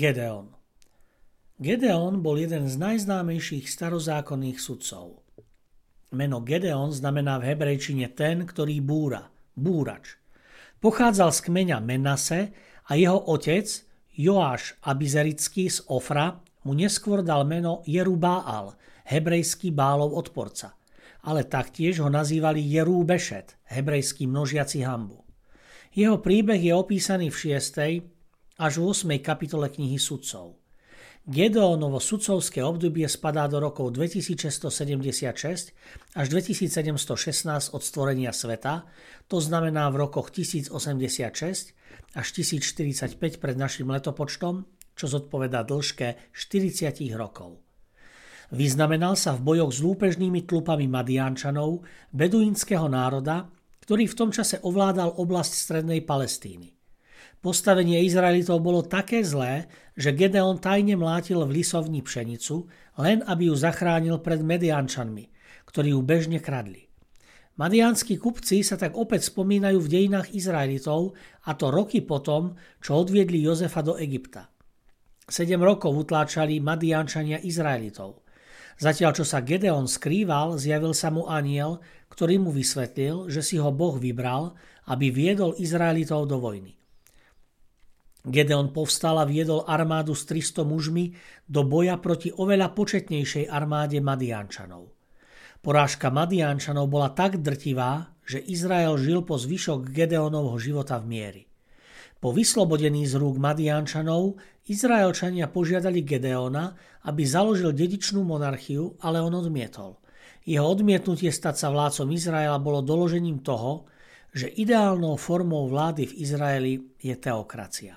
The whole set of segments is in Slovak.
Gedeon Gedeon bol jeden z najznámejších starozákonných sudcov. Meno Gedeon znamená v hebrejčine ten, ktorý búra, búrač. Pochádzal z kmeňa Menase a jeho otec, Joáš Abizerický z Ofra, mu neskôr dal meno Jerubáal, hebrejský bálov odporca. Ale taktiež ho nazývali Jerú Bešet, hebrejský množiaci hambu. Jeho príbeh je opísaný v 6 až v 8. kapitole knihy sudcov. Gedeonovo sudcovské obdobie spadá do rokov 2676 až 2716 od stvorenia sveta, to znamená v rokoch 1086 až 1045 pred našim letopočtom, čo zodpoveda dĺžke 40 rokov. Vyznamenal sa v bojoch s lúpežnými tlupami Madiančanov, beduínskeho národa, ktorý v tom čase ovládal oblasť strednej Palestíny. Postavenie Izraelitov bolo také zlé, že Gedeon tajne mlátil v lisovni pšenicu, len aby ju zachránil pred Mediančanmi, ktorí ju bežne kradli. Madianskí kupci sa tak opäť spomínajú v dejinách Izraelitov a to roky potom, čo odviedli Jozefa do Egypta. Sedem rokov utláčali Madiančania Izraelitov. Zatiaľ, čo sa Gedeon skrýval, zjavil sa mu aniel, ktorý mu vysvetlil, že si ho Boh vybral, aby viedol Izraelitov do vojny. Gedeon povstal a viedol armádu s 300 mužmi do boja proti oveľa početnejšej armáde Madiančanov. Porážka Madiančanov bola tak drtivá, že Izrael žil po zvyšok Gedeonovho života v miery. Po vyslobodení z rúk Madiančanov Izraelčania požiadali Gedeona, aby založil dedičnú monarchiu, ale on odmietol. Jeho odmietnutie stať sa vládcom Izraela bolo doložením toho, že ideálnou formou vlády v Izraeli je teokracia.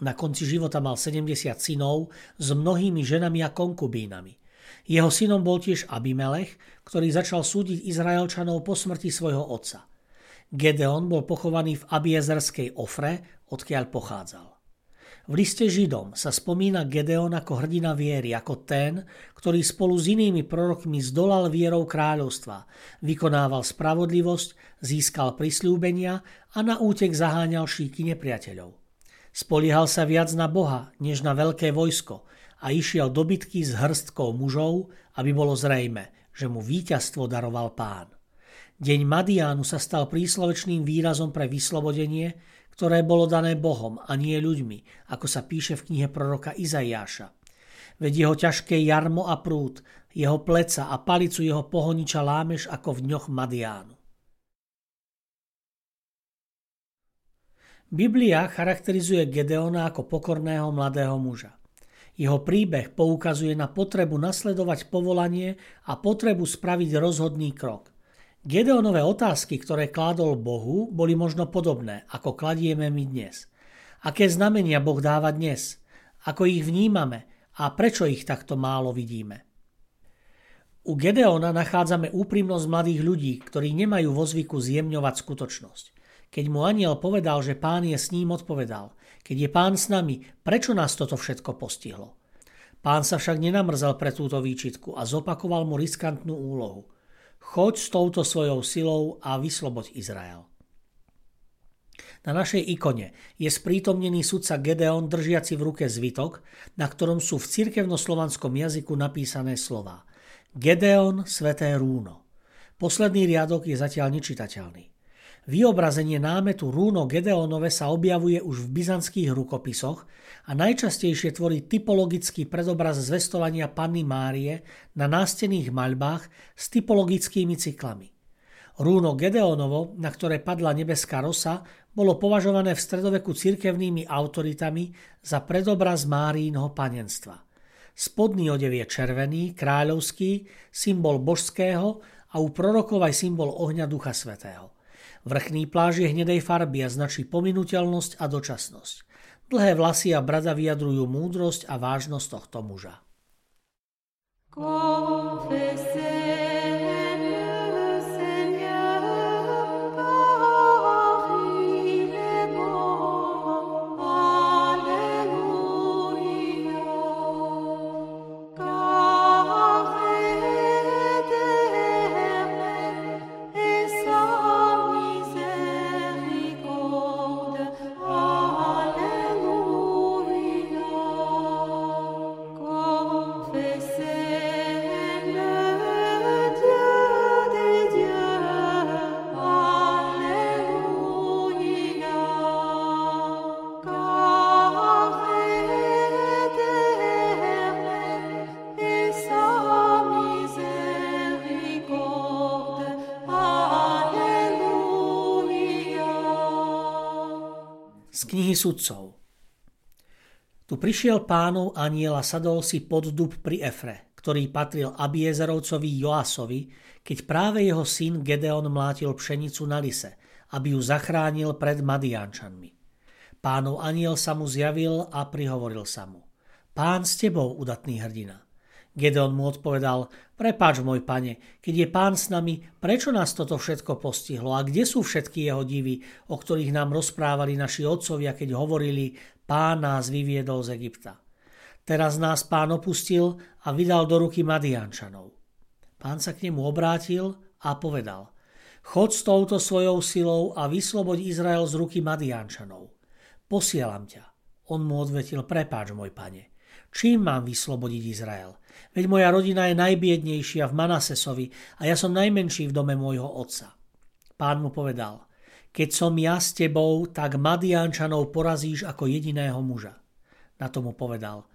Na konci života mal 70 synov s mnohými ženami a konkubínami. Jeho synom bol tiež Abimelech, ktorý začal súdiť Izraelčanov po smrti svojho otca. Gedeon bol pochovaný v Abiezerskej Ofre, odkiaľ pochádzal. V liste Židom sa spomína Gedeon ako hrdina viery, ako ten, ktorý spolu s inými prorokmi zdolal vierou kráľovstva, vykonával spravodlivosť, získal prisľúbenia a na útek zaháňal šíky nepriateľov. Spoliehal sa viac na Boha, než na veľké vojsko a išiel do bitky s hrstkou mužov, aby bolo zrejme, že mu víťazstvo daroval pán. Deň Madiánu sa stal príslovečným výrazom pre vyslobodenie, ktoré bolo dané Bohom a nie ľuďmi, ako sa píše v knihe proroka Izaiáša. Veď jeho ťažké jarmo a prúd, jeho pleca a palicu jeho pohoniča lámeš ako v dňoch Madiánu. Biblia charakterizuje Gedeona ako pokorného mladého muža. Jeho príbeh poukazuje na potrebu nasledovať povolanie a potrebu spraviť rozhodný krok. Gedeonové otázky, ktoré kládol Bohu, boli možno podobné, ako kladieme my dnes. Aké znamenia Boh dáva dnes? Ako ich vnímame? A prečo ich takto málo vidíme? U Gedeona nachádzame úprimnosť mladých ľudí, ktorí nemajú vo zvyku zjemňovať skutočnosť. Keď mu aniel povedal, že pán je s ním, odpovedal, keď je pán s nami, prečo nás toto všetko postihlo? Pán sa však nenamrzal pre túto výčitku a zopakoval mu riskantnú úlohu. Choď s touto svojou silou a vysloboď Izrael. Na našej ikone je sprítomnený sudca Gedeon držiaci v ruke zvitok, na ktorom sú v cirkevnoslovanskom jazyku napísané slova. Gedeon, sveté rúno. Posledný riadok je zatiaľ nečitateľný. Vyobrazenie námetu Rúno Gedeonove sa objavuje už v byzantských rukopisoch a najčastejšie tvorí typologický predobraz zvestovania Panny Márie na nástených maľbách s typologickými cyklami. Rúno Gedeonovo, na ktoré padla nebeská rosa, bolo považované v stredoveku cirkevnými autoritami za predobraz Márínho panenstva. Spodný odev je červený, kráľovský, symbol božského a u prorokov aj symbol ohňa Ducha Svetého. Vrchný pláž je hnedej farby a značí pominuteľnosť a dočasnosť. Dlhé vlasy a brada vyjadrujú múdrosť a vážnosť tohto muža. Confesse. Knihy sudcov. Tu prišiel pánov aniel a sadol si pod dub pri Efre, ktorý patril Abiezerovcovi Joasovi, keď práve jeho syn Gedeon mlátil pšenicu na lise, aby ju zachránil pred Madiančanmi. Pánov aniel sa mu zjavil a prihovoril sa mu. Pán s tebou, udatný hrdina. Gedeon mu odpovedal, prepáč môj pane, keď je pán s nami, prečo nás toto všetko postihlo a kde sú všetky jeho divy, o ktorých nám rozprávali naši otcovia, keď hovorili, pán nás vyviedol z Egypta. Teraz nás pán opustil a vydal do ruky Madiančanov. Pán sa k nemu obrátil a povedal, chod s touto svojou silou a vysloboď Izrael z ruky Madiančanov. Posielam ťa. On mu odvetil, prepáč môj pane. Čím mám vyslobodiť Izrael? Veď moja rodina je najbiednejšia v Manasesovi a ja som najmenší v dome môjho otca. Pán mu povedal, keď som ja s tebou, tak Madiančanov porazíš ako jediného muža. Na to mu povedal,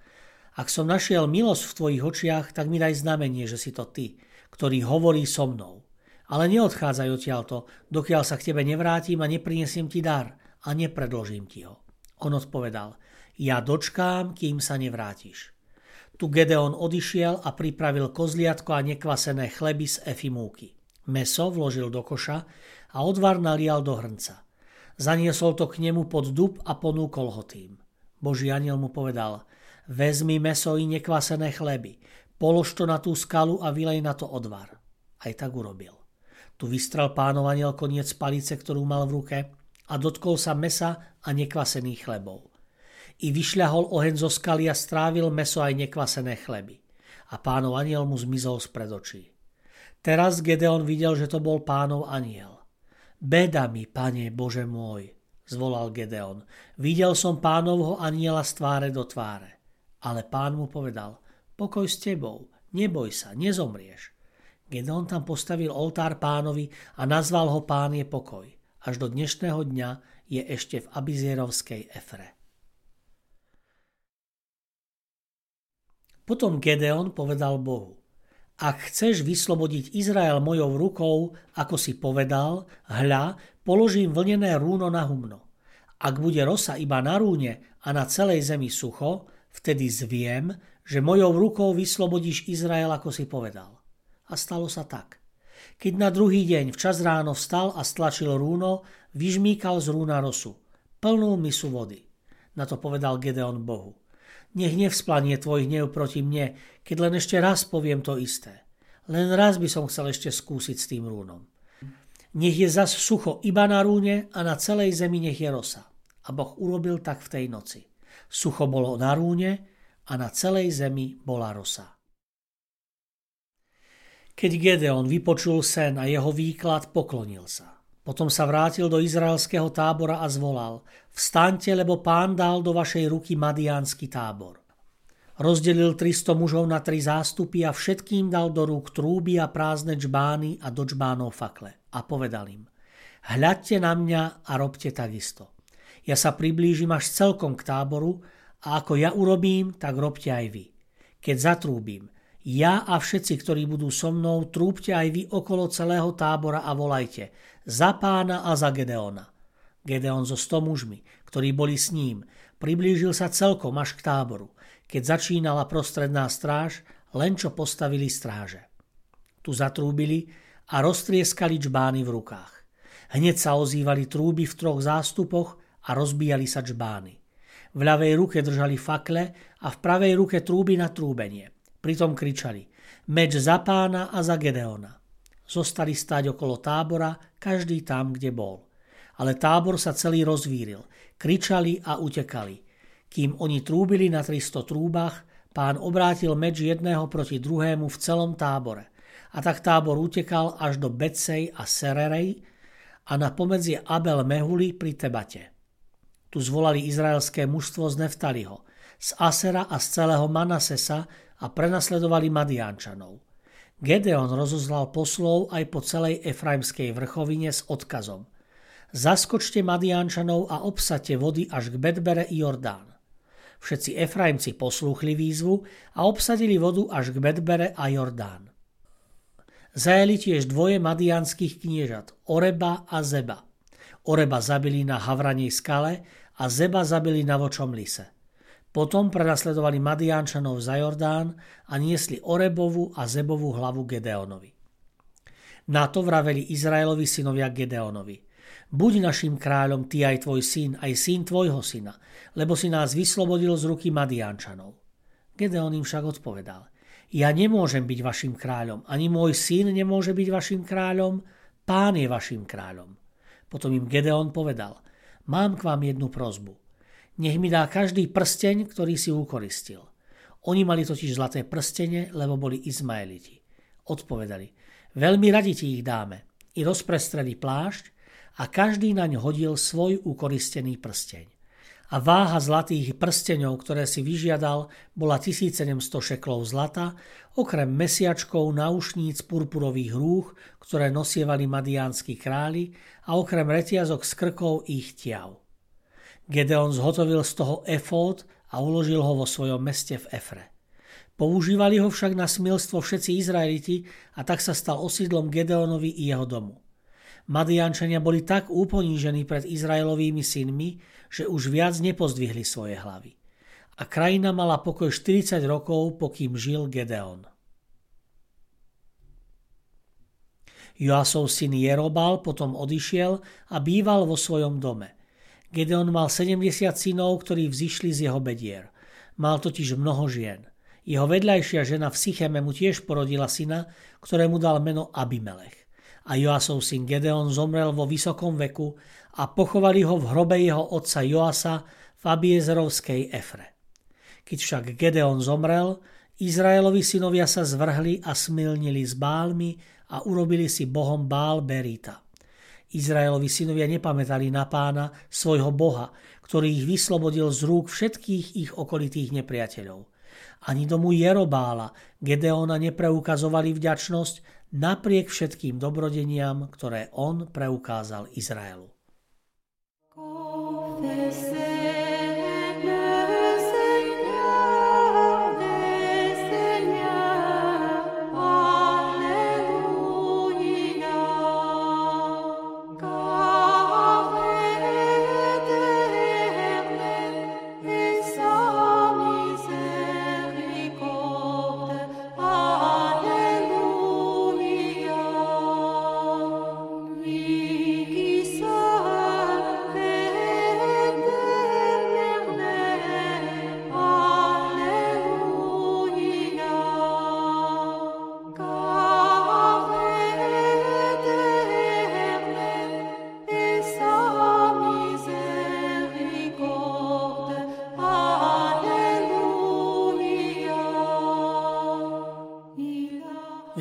ak som našiel milosť v tvojich očiach, tak mi daj znamenie, že si to ty, ktorý hovorí so mnou. Ale neodchádzaj odtiaľto, dokiaľ sa k tebe nevrátim a neprinesiem ti dar a nepredložím ti ho. On odpovedal, ja dočkám, kým sa nevrátiš. Tu Gedeon odišiel a pripravil kozliatko a nekvasené chleby z efimúky. Meso vložil do koša a odvar nalial do hrnca. Zaniesol to k nemu pod dub a ponúkol ho tým. Boží aniel mu povedal, vezmi meso i nekvasené chleby, polož to na tú skalu a vylej na to odvar. Aj tak urobil. Tu vystrel pánov aniel koniec palice, ktorú mal v ruke a dotkol sa mesa a nekvasených chlebov i vyšľahol oheň zo skaly a strávil meso aj nekvasené chleby. A pánov aniel mu zmizol spred očí. Teraz Gedeon videl, že to bol pánov aniel. Beda mi, pane Bože môj, zvolal Gedeon. Videl som pánovho aniela z tváre do tváre. Ale pán mu povedal, pokoj s tebou, neboj sa, nezomrieš. Gedeon tam postavil oltár pánovi a nazval ho pán je pokoj. Až do dnešného dňa je ešte v Abizierovskej Efre. Potom Gedeon povedal Bohu, ak chceš vyslobodiť Izrael mojou rukou, ako si povedal, hľa, položím vlnené rúno na humno. Ak bude rosa iba na rúne a na celej zemi sucho, vtedy zviem, že mojou rukou vyslobodíš Izrael, ako si povedal. A stalo sa tak. Keď na druhý deň včas ráno vstal a stlačil rúno, vyžmíkal z rúna rosu, plnú misu vody. Na to povedal Gedeon Bohu. Nech nevzplanie tvoj hnev proti mne, keď len ešte raz poviem to isté. Len raz by som chcel ešte skúsiť s tým rúnom. Nech je zas sucho iba na rúne a na celej zemi nech je rosa. A Boh urobil tak v tej noci. Sucho bolo na rúne a na celej zemi bola rosa. Keď Gedeon vypočul sen a jeho výklad, poklonil sa. Potom sa vrátil do izraelského tábora a zvolal Vstaňte, lebo pán dal do vašej ruky madiánsky tábor. Rozdelil 300 mužov na tri zástupy a všetkým dal do rúk trúby a prázdne čbány a do čbánov fakle. A povedal im Hľadte na mňa a robte takisto. Ja sa priblížim až celkom k táboru a ako ja urobím, tak robte aj vy. Keď zatrúbim, Ja a všetci, ktorí budú so mnou, trúbte aj vy okolo celého tábora a volajte za pána a za Gedeona. Gedeon so sto mužmi, ktorí boli s ním, priblížil sa celkom až k táboru, keď začínala prostredná stráž, len čo postavili stráže. Tu zatrúbili a roztrieskali čbány v rukách. Hneď sa ozývali trúby v troch zástupoch a rozbíjali sa čbány. V ľavej ruke držali fakle a v pravej ruke trúby na trúbenie. Pritom kričali meč za pána a za Gedeona. Zostali stáť okolo tábora, každý tam, kde bol. Ale tábor sa celý rozvíril. Kričali a utekali. Kým oni trúbili na 300 trúbach, pán obrátil meč jedného proti druhému v celom tábore. A tak tábor utekal až do Becej a Sererej a na pomedzie Abel Mehuli pri Tebate. Tu zvolali izraelské mužstvo z Neftaliho, z Asera a z celého Manasesa a prenasledovali Madiančanov. Gedeon rozoslal poslov aj po celej Efraimskej vrchovine s odkazom. Zaskočte Madiančanov a obsate vody až k Bedbere i Jordán. Všetci Efraimci poslúchli výzvu a obsadili vodu až k Bedbere a Jordán. Zajeli tiež dvoje madianských kniežat, Oreba a Zeba. Oreba zabili na Havranej skale a Zeba zabili na Vočom lise. Potom prenasledovali Madiančanov za Jordán a niesli Orebovú a Zebovú hlavu Gedeonovi. Na to vraveli Izraelovi synovia Gedeonovi. Buď našim kráľom ty aj tvoj syn, aj syn tvojho syna, lebo si nás vyslobodil z ruky Madiančanov. Gedeon im však odpovedal. Ja nemôžem byť vašim kráľom, ani môj syn nemôže byť vašim kráľom, pán je vašim kráľom. Potom im Gedeon povedal, mám k vám jednu prozbu. Nech mi dá každý prsteň, ktorý si ukoristil. Oni mali totiž zlaté prstene, lebo boli Izmaeliti. Odpovedali, veľmi radi ti ich dáme. I rozprestreli plášť a každý naň hodil svoj ukoristený prsteň. A váha zlatých prsteňov, ktoré si vyžiadal, bola 1700 šeklov zlata, okrem mesiačkov, náušníc, purpurových rúch, ktoré nosievali madiánsky králi a okrem retiazok z krkov ich tiav. Gedeon zhotovil z toho efód a uložil ho vo svojom meste v Efre. Používali ho však na smilstvo všetci Izraeliti a tak sa stal osídlom Gedeonovi i jeho domu. Madiančania boli tak uponížení pred Izraelovými synmi, že už viac nepozdvihli svoje hlavy. A krajina mala pokoj 40 rokov, pokým žil Gedeon. Joasov syn Jerobal potom odišiel a býval vo svojom dome. Gedeon mal 70 synov, ktorí vzýšli z jeho bedier. Mal totiž mnoho žien. Jeho vedľajšia žena v Sycheme mu tiež porodila syna, ktorému dal meno Abimelech. A Joasov syn Gedeon zomrel vo vysokom veku a pochovali ho v hrobe jeho otca Joasa v Abiezerovskej Efre. Keď však Gedeon zomrel, Izraelovi synovia sa zvrhli a smilnili s bálmi a urobili si bohom Bál Berita. Izraelovi synovia nepamätali na pána, svojho boha, ktorý ich vyslobodil z rúk všetkých ich okolitých nepriateľov. Ani domu Jerobála, Gedeona nepreukazovali vďačnosť napriek všetkým dobrodeniam, ktoré on preukázal Izraelu.